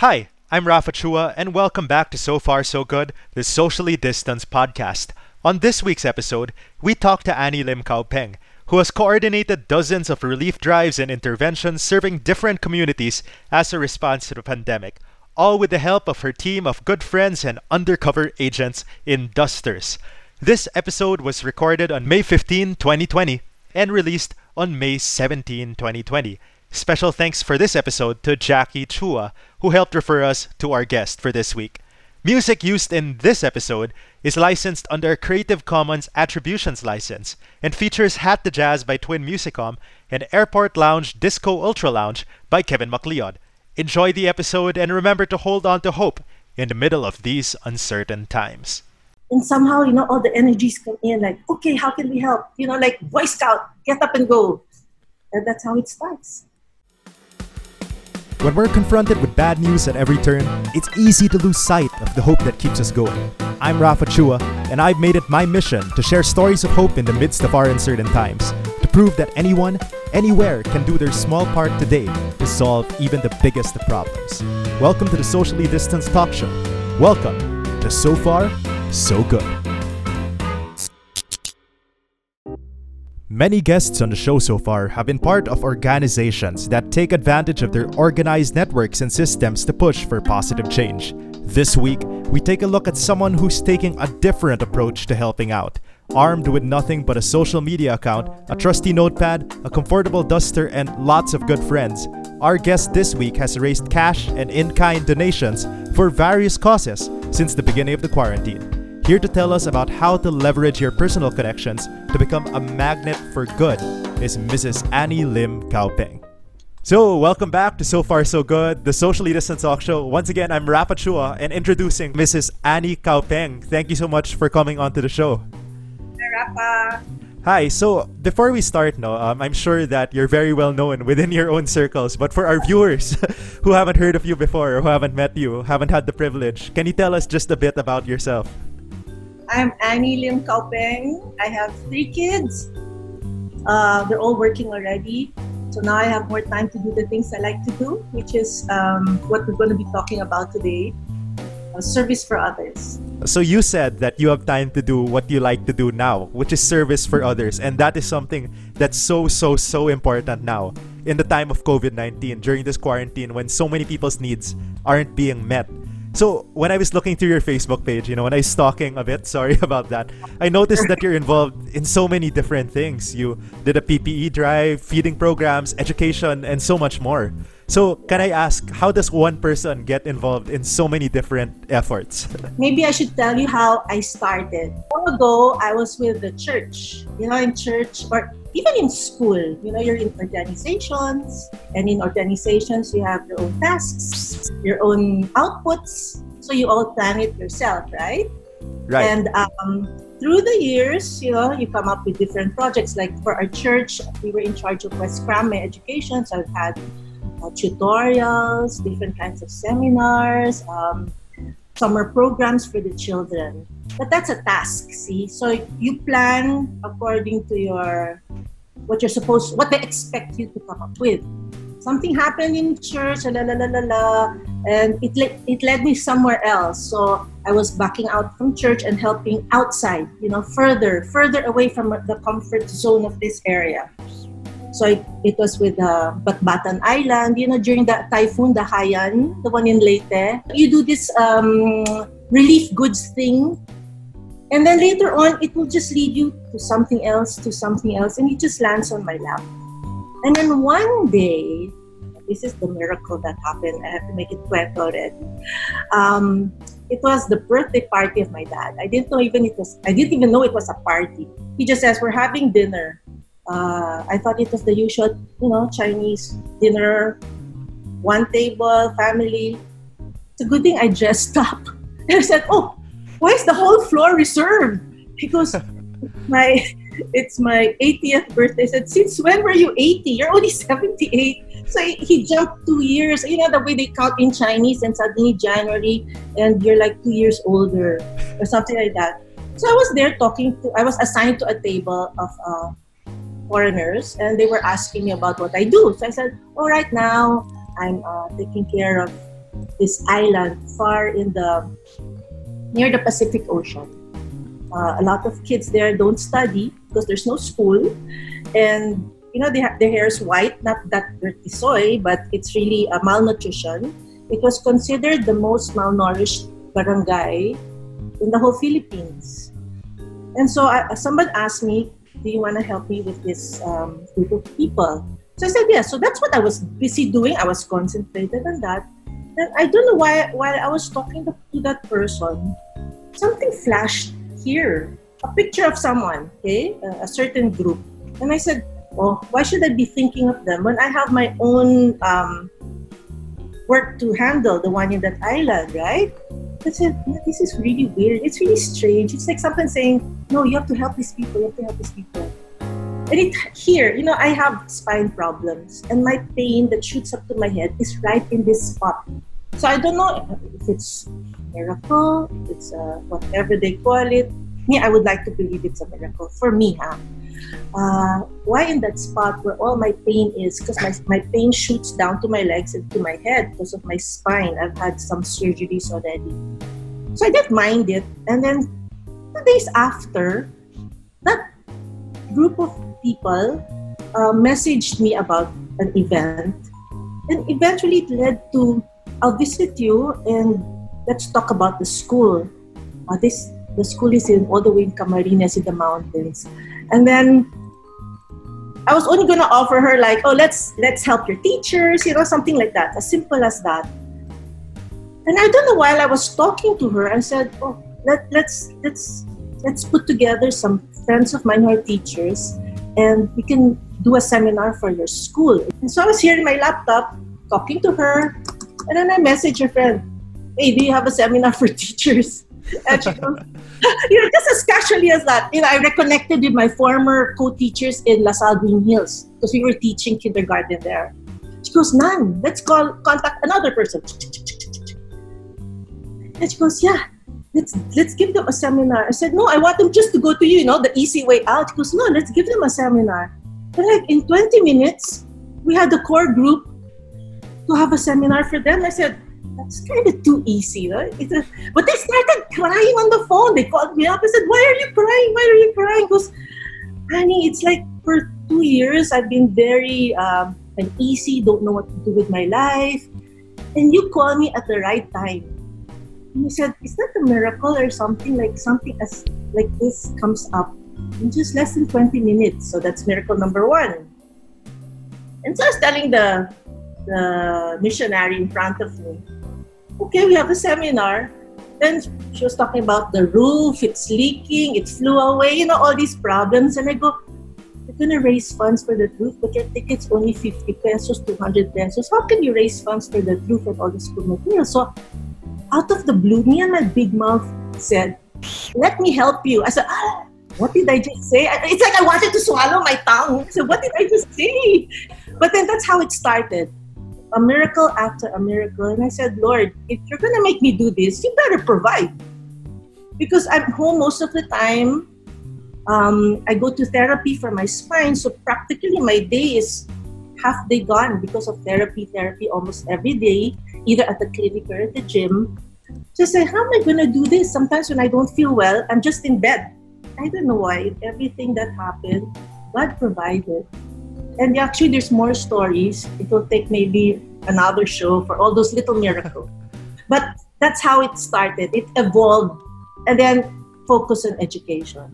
Hi, I'm Rafa Chua, and welcome back to So Far So Good, the socially distanced podcast. On this week's episode, we talk to Annie Lim Kao Peng, who has coordinated dozens of relief drives and interventions serving different communities as a response to the pandemic, all with the help of her team of good friends and undercover agents in Dusters. This episode was recorded on May 15, 2020, and released on May 17, 2020. Special thanks for this episode to Jackie Chua, who helped refer us to our guest for this week. Music used in this episode is licensed under a Creative Commons Attributions license and features Hat the Jazz by Twin Musicom and Airport Lounge Disco Ultra Lounge by Kevin MacLeod. Enjoy the episode and remember to hold on to hope in the middle of these uncertain times. And somehow, you know, all the energies come in like, okay, how can we help? You know, like Boy Scout, get up and go. And that's how it starts. When we're confronted with bad news at every turn, it's easy to lose sight of the hope that keeps us going. I'm Rafa Chua, and I've made it my mission to share stories of hope in the midst of our uncertain times, to prove that anyone, anywhere can do their small part today to solve even the biggest of problems. Welcome to the Socially Distanced Talk Show. Welcome to So Far, So Good. Many guests on the show so far have been part of organizations that take advantage of their organized networks and systems to push for positive change. This week, we take a look at someone who's taking a different approach to helping out. Armed with nothing but a social media account, a trusty notepad, a comfortable duster, and lots of good friends, our guest this week has raised cash and in kind donations for various causes since the beginning of the quarantine. Here to tell us about how to leverage your personal connections to become a magnet for good is Mrs. Annie Lim Kao Peng. So, welcome back to So Far So Good, the socially distant talk show. Once again, I'm Rafa Chua and introducing Mrs. Annie Kao Peng. Thank you so much for coming onto the show. Hi, Rafa. Hi. So before we start, no, um, I'm sure that you're very well known within your own circles. But for our viewers who haven't heard of you before or who haven't met you, haven't had the privilege, can you tell us just a bit about yourself? I'm Annie Lim Kao Peng. I have three kids. Uh, they're all working already. So now I have more time to do the things I like to do, which is um, what we're going to be talking about today uh, service for others. So you said that you have time to do what you like to do now, which is service for others. And that is something that's so, so, so important now in the time of COVID 19, during this quarantine, when so many people's needs aren't being met. So when I was looking through your Facebook page, you know, when I was stalking a bit, sorry about that, I noticed that you're involved in so many different things. You did a PPE drive, feeding programs, education, and so much more. So can I ask, how does one person get involved in so many different efforts? Maybe I should tell you how I started. Long ago, I was with the church. You know, in church or even in school, you know, you're in organizations, and in organizations, you have your own tasks, your own outputs. So you all plan it yourself, right? Right. And um, through the years, you know, you come up with different projects. Like for our church, we were in charge of West Cranme Education, so I've had uh, tutorials, different kinds of seminars, um, summer programs for the children. But that's a task, see? So you plan according to your what you're supposed what they expect you to come up with. Something happened in church, la la la la la, and it led it led me somewhere else. So I was backing out from church and helping outside, you know, further, further away from the comfort zone of this area. So it, it was with uh, Batbatan Island, you know, during the typhoon, the Haiyan, the one in Leyte. You do this um, relief goods thing. And then later on, it will just lead you to something else, to something else, and it just lands on my lap. And then one day, this is the miracle that happened. I have to make it quick about it. Um, it was the birthday party of my dad. I didn't know even it was. I didn't even know it was a party. He just says we're having dinner uh, I thought it was the usual, you know, Chinese dinner, one table, family. It's a good thing I dressed up. I said, "Oh, why is the whole floor reserved?" Because my it's my 80th birthday. I said, "Since when were you 80? You're only 78." So he jumped two years. You know the way they count in Chinese, and suddenly January, and you're like two years older or something like that. So I was there talking to. I was assigned to a table of. Uh, foreigners and they were asking me about what I do. So I said, oh, right now I'm uh, taking care of this island far in the near the Pacific Ocean. Uh, a lot of kids there don't study because there's no school, and you know they ha- their hair is white, not that dirty soy, but it's really a malnutrition. It was considered the most malnourished barangay in the whole Philippines. And so I, someone asked me, "Do you want to help me with this um, group of people?" So I said, yeah. So that's what I was busy doing. I was concentrated on that. And I don't know why while I was talking to, to that person, something flashed here. A picture of someone, okay, a, certain group. And I said, Oh, why should I be thinking of them when I have my own um, work to handle, the one in that island, right? This is really weird. It's really strange. It's like someone saying, no, you have to help these people. You have to help these people. And it here, you know, I have spine problems, and my pain that shoots up to my head is right in this spot. So I don't know if it's miracle, it's uh, whatever they call it. Me, I would like to believe it's a miracle for me, huh? Uh, why in that spot where all my pain is? Because my, my pain shoots down to my legs and to my head because of my spine. I've had some surgeries already. So I didn't mind it. And then two days after, that group of people uh, messaged me about an event. And eventually it led to I'll visit you and let's talk about the school. Uh, this the school is in all the way in Camarines in the mountains. And then I was only gonna offer her like, oh, let's let's help your teachers, you know, something like that, as simple as that. And I don't know while I was talking to her, I said, oh, let let's let's let's put together some friends of mine who are teachers, and we can do a seminar for your school. And so I was here in my laptop talking to her, and then I messaged her friend, hey, do you have a seminar for teachers? And she goes, you know, just as casually as that, you know, I reconnected with my former co-teachers in La Salle Green Hills because we were teaching kindergarten there. She goes, Nan, let's call contact another person. And she goes, yeah, let's let's give them a seminar. I said, no, I want them just to go to you, you know, the easy way out. She goes, no, let's give them a seminar. But like in 20 minutes, we had the core group to have a seminar for them. I said, that's kind of too easy, right? A, but they started crying on the phone. They called me up and said, Why are you crying? Why are you crying? Because, honey, it's like for two years I've been very um, uneasy, don't know what to do with my life. And you call me at the right time. And you said, Is that a miracle or something like something as like this comes up in just less than 20 minutes? So that's miracle number one. And so I was telling the the missionary in front of me, okay, we have a seminar. Then she was talking about the roof, it's leaking, it flew away, you know, all these problems. And I go, you're going to raise funds for the roof, but your ticket's only 50 pesos, 200 pesos. How can you raise funds for the roof and all this school material? So out of the blue, me and my big mouth said, let me help you. I said, ah, what did I just say? It's like I wanted to swallow my tongue. Said, what did I just say? But then that's how it started a miracle after a miracle. And I said, Lord, if you're going to make me do this, you better provide. Because I'm home most of the time. Um, I go to therapy for my spine. So practically my day is half day gone because of therapy, therapy almost every day, either at the clinic or at the gym. So I said, how am I going to do this? Sometimes when I don't feel well, I'm just in bed. I don't know why. Everything that happened, God provided. And actually, there's more stories. It will take maybe another show for all those little miracles. but that's how it started. It evolved and then focus on education.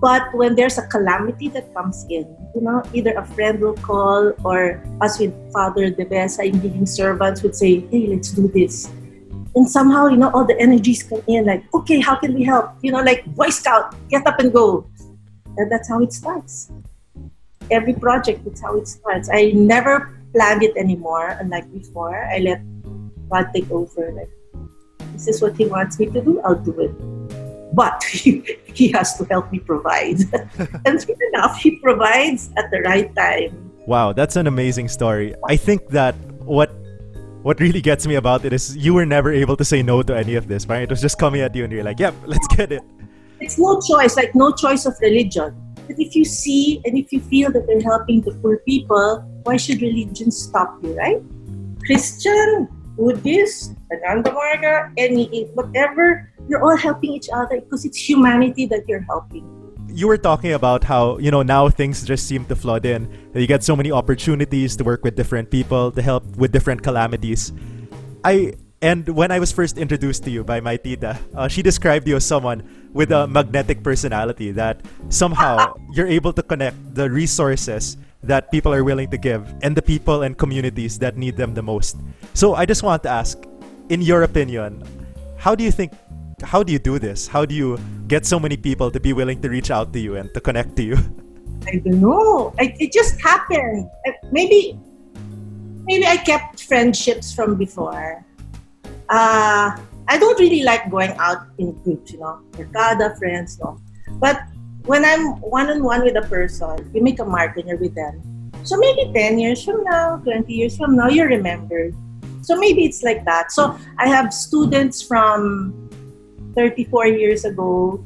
But when there's a calamity that comes in, you know, either a friend will call or as with Father Devesa in Giving Servants would say, hey, let's do this. And somehow, you know, all the energies come in like, okay, how can we help? You know, like Boy Scout, get up and go. And that's how it starts every project, that's how it starts. I never planned it anymore, unlike before. I let God take over. Like, this is what He wants me to do, I'll do it. But He, he has to help me provide. and sure enough, He provides at the right time. Wow, that's an amazing story. I think that what what really gets me about it is you were never able to say no to any of this, right? It was just coming at you and you're like, yep, let's get it. It's no choice, like no choice of religion but if you see and if you feel that they're helping the poor people, why should religion stop you, right? Christian, Buddhist, Ananda Marga, any, whatever, you're all helping each other because it's humanity that you're helping. You were talking about how, you know, now things just seem to flood in. You get so many opportunities to work with different people, to help with different calamities. I and when I was first introduced to you by my tita, uh, she described you as someone with a magnetic personality that somehow you're able to connect the resources that people are willing to give and the people and communities that need them the most. So I just want to ask, in your opinion, how do you think how do you do this? How do you get so many people to be willing to reach out to you and to connect to you? I don't know. I, it just happened. Maybe maybe I kept friendships from before uh, I don't really like going out in groups, you know, barkada, friends, no. But when I'm one-on-one with a person, you make a mark when you're with them. So maybe 10 years from now, 20 years from now, you remember. So maybe it's like that. So I have students from 34 years ago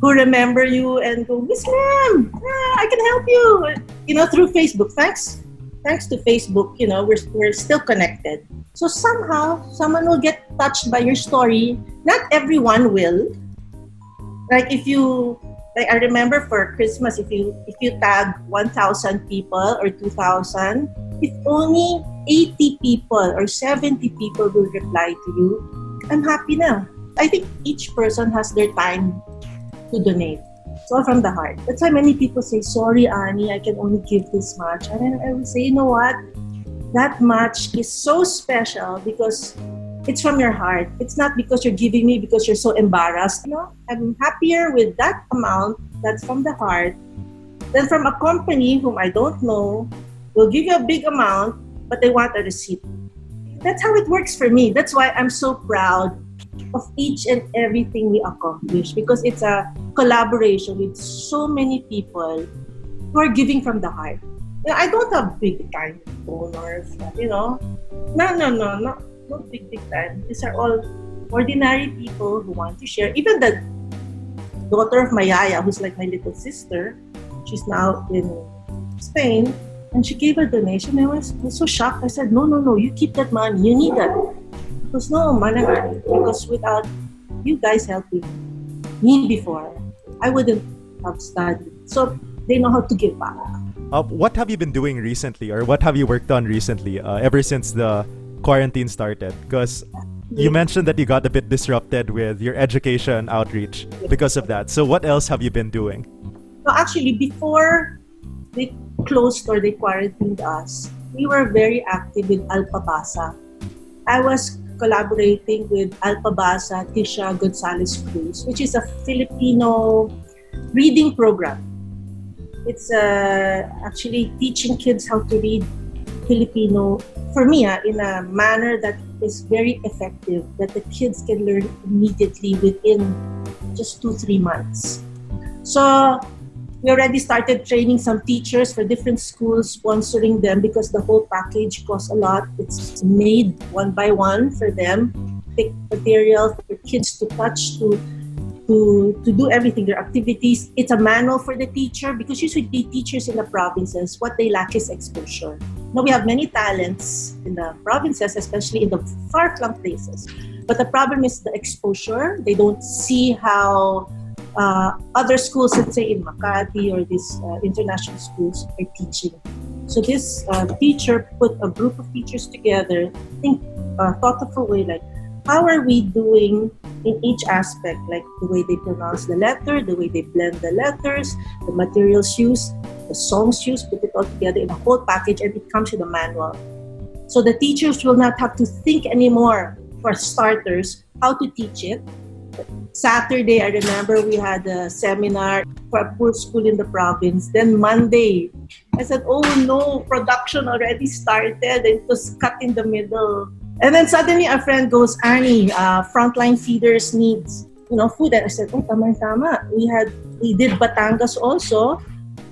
who remember you and go, Miss Lam, ah, I can help you. You know, through Facebook. Thanks, thanks to Facebook, you know, we're, we're still connected. So somehow, someone will get touched by your story. Not everyone will. Like if you, like I remember for Christmas, if you if you tag 1,000 people or 2,000, if only 80 people or 70 people will reply to you, I'm happy now. I think each person has their time to donate. It's all from the heart. That's why many people say, sorry, Annie, I can only give this much. And I will say, you know what? that much is so special because it's from your heart. It's not because you're giving me because you're so embarrassed. You know, I'm happier with that amount that's from the heart than from a company whom I don't know will give you a big amount, but they want a receipt. That's how it works for me. That's why I'm so proud of each and everything we accomplish because it's a collaboration with so many people who are giving from the heart. I don't have big time donors, you know. No, no, no, not, not big, big time. These are all ordinary people who want to share. Even the daughter of Mayaya, who's like my little sister, she's now in Spain, and she gave a donation. I was, I was so shocked. I said, no, no, no, you keep that money. You need that. Because no, manang because without you guys helping me before, I wouldn't have studied. So they know how to give back. Uh, what have you been doing recently, or what have you worked on recently, uh, ever since the quarantine started? Because you mentioned that you got a bit disrupted with your education outreach because of that. So, what else have you been doing? So, actually, before they closed or they quarantined us, we were very active in Alpabasa. I was collaborating with Alpabasa Tisha Gonzalez Cruz, which is a Filipino reading program. It's uh, actually teaching kids how to read Filipino for me uh, in a manner that is very effective that the kids can learn immediately within just two three months. So we already started training some teachers for different schools sponsoring them because the whole package costs a lot it's made one by one for them pick material for kids to touch to to, to do everything, their activities. It's a manual for the teacher because usually teachers in the provinces, what they lack is exposure. Now we have many talents in the provinces, especially in the far-flung places. But the problem is the exposure. They don't see how uh, other schools, let's say in Makati or these uh, international schools, are teaching. So this uh, teacher put a group of teachers together, think a thoughtful way, like how are we doing in each aspect, like the way they pronounce the letter, the way they blend the letters, the materials used, the songs used, put it all together in a whole package and it comes with a manual. So the teachers will not have to think anymore, for starters, how to teach it. Saturday, I remember we had a seminar for a poor school in the province. Then Monday, I said, oh no, production already started. It was cut in the middle and then suddenly a friend goes, Annie, uh, frontline feeders needs you know food. And I said, oh, tama tama. We had we did Batangas also.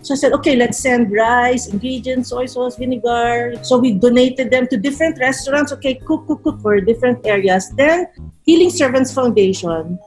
So I said, okay, let's send rice, ingredients, soy sauce, vinegar. So we donated them to different restaurants. Okay, cook, cook, cook for different areas. Then Healing Servants Foundation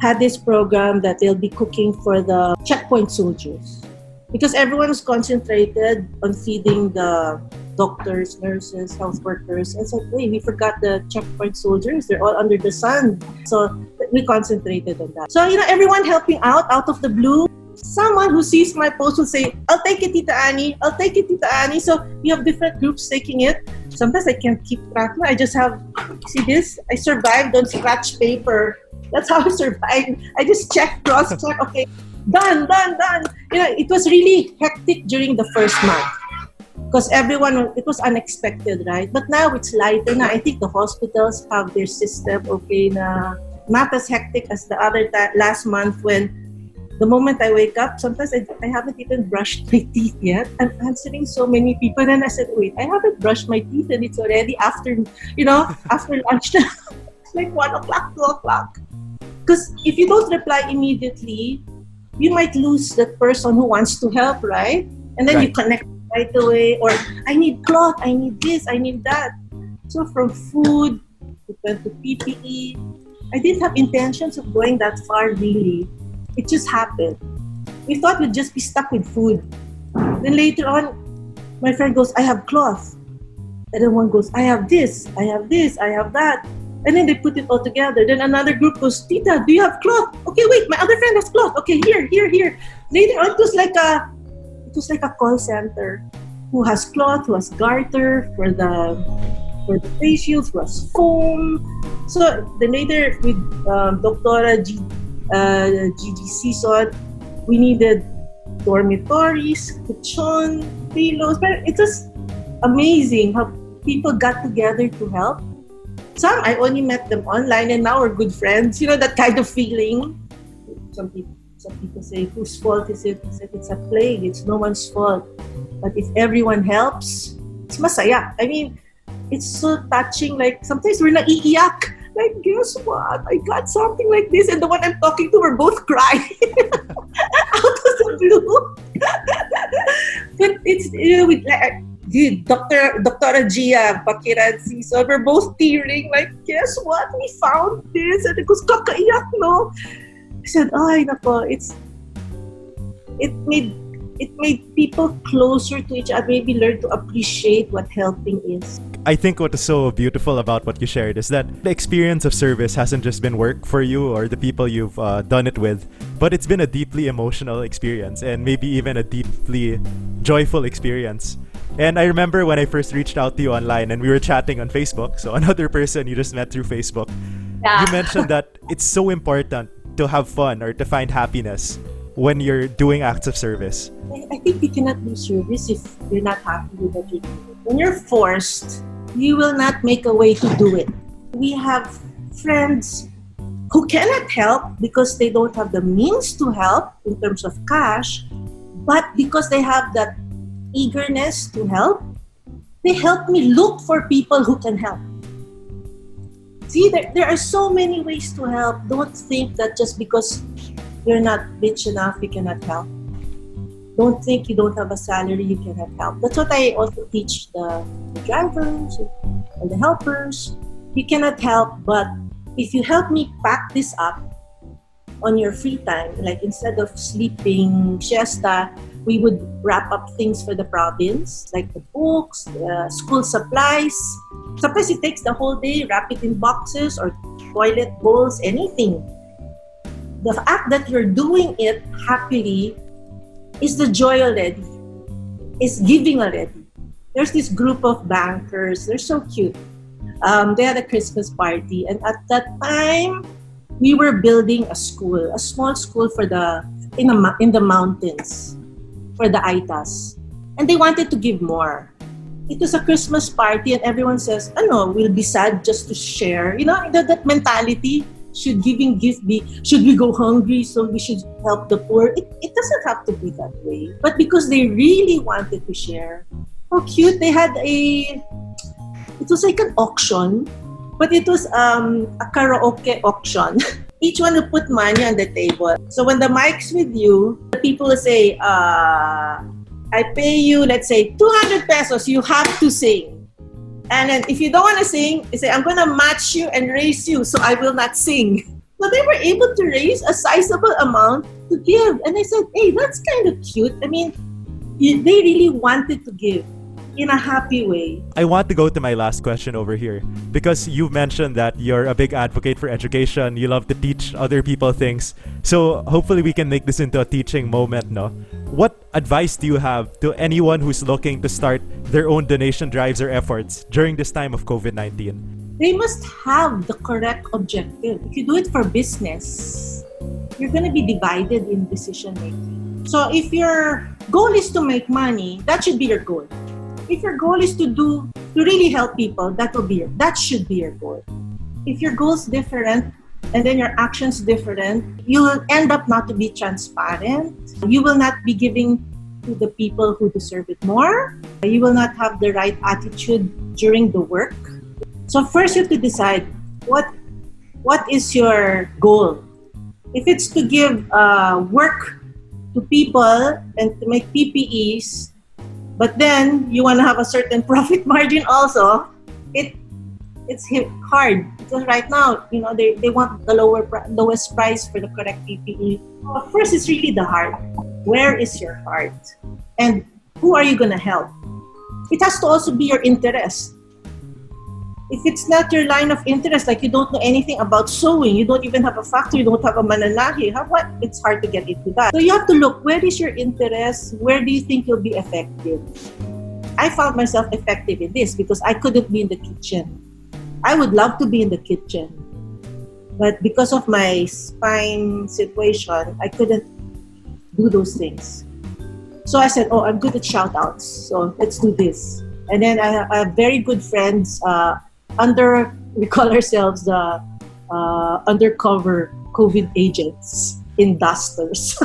had this program that they'll be cooking for the checkpoint soldiers because everyone was concentrated on feeding the doctors, nurses, health workers. And said, wait, we forgot the checkpoint soldiers. They're all under the sun. So we concentrated on that. So, you know, everyone helping out out of the blue. Someone who sees my post will say, I'll take it, Tita Annie. I'll take it, Tita Annie. So we have different groups taking it. Sometimes I can't keep track. I just have, see this? I survived on scratch paper. That's how I survived. I just check, cross check. Okay, done, done, done. You know, it was really hectic during the first month because everyone it was unexpected right but now it's lighter now i think the hospitals have their system okay na not as hectic as the other ta- last month when the moment I wake up, sometimes I, I haven't even brushed my teeth yet. I'm answering so many people, and I said, "Wait, I haven't brushed my teeth, and it's already after, you know, after lunch. like one o'clock, two o'clock." Because if you don't reply immediately, you might lose that person who wants to help, right? And then right. you connect right away, or I need cloth, I need this, I need that. So from food, we went to PPE. I didn't have intentions of going that far really. It just happened. We thought we'd just be stuck with food. Then later on, my friend goes, I have cloth. And then one goes, I have this, I have this, I have that. And then they put it all together. Then another group goes, Tita, do you have cloth? Okay, wait, my other friend has cloth. Okay, here, here, here. Later on, it was like a it was like a call center who has cloth, who has garter for the for the face shields, who has foam. So then later with um, Doctora G, uh, GGC saw we needed dormitories, kitchen, pillows. But it was amazing how people got together to help. Some I only met them online and now we're good friends. You know that kind of feeling. Some people some people say, whose fault is it? I said, it's a plague. It's no one's fault. But if everyone helps, it's masaya. I mean, it's so touching. Like, sometimes we're naiiyak. Like, guess what? I got something like this. And the one I'm talking to, we're both crying out of the blue. but it's, you know, with, like, dude, Dr. Dr. Gia Bakiransi. So we're both tearing, like, guess what? We found this. And it goes, kakaiyak, no? I said, ay, nako, it's, it made, it made people closer to each other, maybe learn to appreciate what helping is. I think what is so beautiful about what you shared is that the experience of service hasn't just been work for you or the people you've uh, done it with, but it's been a deeply emotional experience and maybe even a deeply joyful experience. And I remember when I first reached out to you online and we were chatting on Facebook, so another person you just met through Facebook. Yeah. You mentioned that it's so important to have fun or to find happiness when you're doing acts of service? I think you cannot do service if you're not happy with what you're doing. When you're forced, you will not make a way to do it. We have friends who cannot help because they don't have the means to help in terms of cash, but because they have that eagerness to help, they help me look for people who can help. See, there, there are so many ways to help. Don't think that just because you're not rich enough, you cannot help. Don't think you don't have a salary, you cannot help. That's what I also teach the, the drivers and the helpers. You cannot help, but if you help me pack this up on your free time, like instead of sleeping siesta, we would wrap up things for the province, like the books, the school supplies. Sometimes it takes the whole day, wrap it in boxes or toilet bowls, anything. The act that you're doing it happily is the joy already, is giving already. There's this group of bankers, they're so cute. Um, they had a Christmas party, and at that time, we were building a school, a small school for the in, a, in the mountains for the Aetas. And they wanted to give more. It was a Christmas party and everyone says, ano, we'll be sad just to share. You know, that, that mentality, should giving gift be, should we go hungry so we should help the poor? It, it doesn't have to be that way. But because they really wanted to share, how cute, they had a, it was like an auction, but it was um, a karaoke auction. each one will put money on the table. So when the mic's with you, the people will say, uh, I pay you, let's say, 200 pesos, you have to sing. And then if you don't want to sing, you say, I'm going to match you and raise you, so I will not sing. So they were able to raise a sizable amount to give. And I said, hey, that's kind of cute. I mean, they really wanted to give. In a happy way. I want to go to my last question over here because you mentioned that you're a big advocate for education. You love to teach other people things. So hopefully we can make this into a teaching moment, no? What advice do you have to anyone who's looking to start their own donation drives or efforts during this time of COVID-19? They must have the correct objective. If you do it for business, you're going to be divided in decision making. So if your goal is to make money, that should be your goal if your goal is to do to really help people, that will be your, that should be your goal. If your goal is different and then your actions different, you will end up not to be transparent. You will not be giving to the people who deserve it more. You will not have the right attitude during the work. So first you have to decide what what is your goal. If it's to give uh, work to people and to make PPEs, but then you want to have a certain profit margin also it it's hard. Because right now you know they, they want the lower lowest price for the correct ppe first it's really the heart. Where is your heart? And who are you going to help? It has to also be your interest if it's not your line of interest, like you don't know anything about sewing, you don't even have a factory, you don't have a mananahi, how what? It's hard to get into that. So you have to look where is your interest, where do you think you'll be effective? I found myself effective in this because I couldn't be in the kitchen. I would love to be in the kitchen, but because of my spine situation, I couldn't do those things. So I said, Oh, I'm good at shout outs, so let's do this. And then I, have very good friends. Uh, under we call ourselves the uh, undercover COVID agents in dusters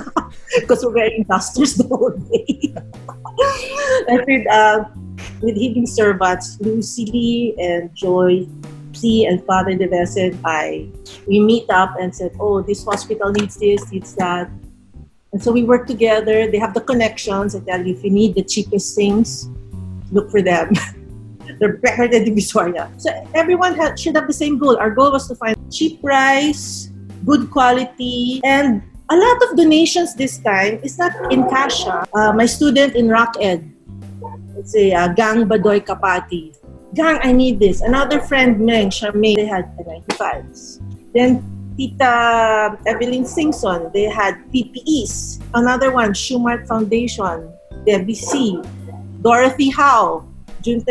because we're wearing dusters the whole day. and with, uh, with healing servants, Lucy Lee and Joy C and Father Devesen, I we meet up and said, oh, this hospital needs this, needs that. And so we work together. They have the connections. I tell you, if you need the cheapest things, look for them. They're better than Divisoria. So everyone should have the same goal. Our goal was to find cheap price, good quality, and a lot of donations this time is not in cash. Uh, my student in Rock Ed, let's say uh, Gang Badoy Capati. Gang, I need this. Another friend, Meng Charmaine, they had 95s. Then Tita Evelyn Singson, they had PPEs. Another one, Shoemart Foundation, Debbie C. Dorothy Howe, June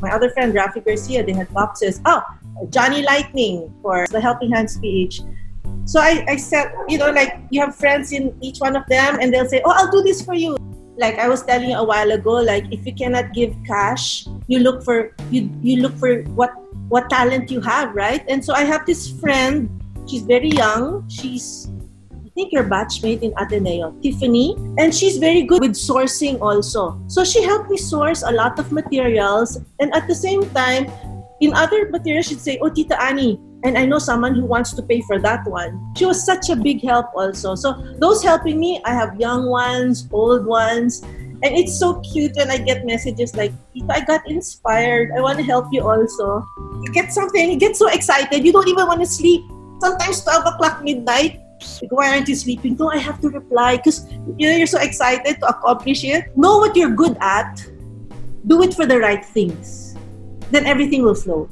my other friend Rafi Garcia, they had boxes. Oh, Johnny Lightning for the Helping Hands PH. So I, I said, you know, like you have friends in each one of them, and they'll say, "Oh, I'll do this for you." Like I was telling you a while ago, like if you cannot give cash, you look for you you look for what what talent you have, right? And so I have this friend. She's very young. She's think your batchmate in Ateneo, Tiffany, and she's very good with sourcing also. So she helped me source a lot of materials, and at the same time, in other materials, she'd say, "Oh, Tita Annie." And I know someone who wants to pay for that one. She was such a big help also. So those helping me, I have young ones, old ones, and it's so cute when I get messages like, I got inspired. I want to help you also. You get something, you get so excited, you don't even want to sleep. Sometimes 12 o'clock midnight, why aren't you sleeping? No, I have to reply because you know you're so excited to accomplish it. Know what you're good at. Do it for the right things. Then everything will flow.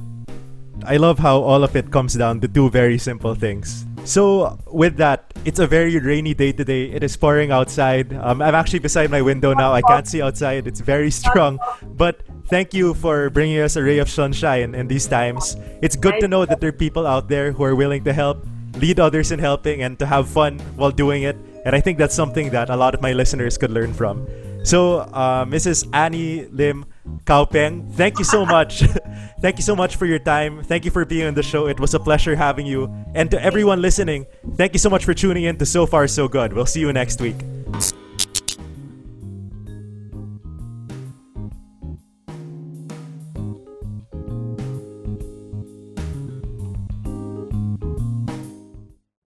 I love how all of it comes down to two very simple things. So, with that, it's a very rainy day today. It is pouring outside. Um, I'm actually beside my window now. I can't see outside. It's very strong. But thank you for bringing us a ray of sunshine in these times. It's good to know that there are people out there who are willing to help lead others in helping and to have fun while doing it. And I think that's something that a lot of my listeners could learn from. So, uh, Mrs. Annie Lim Kao Peng, thank you so much. thank you so much for your time. Thank you for being on the show. It was a pleasure having you. And to everyone listening, thank you so much for tuning in to So Far So Good. We'll see you next week.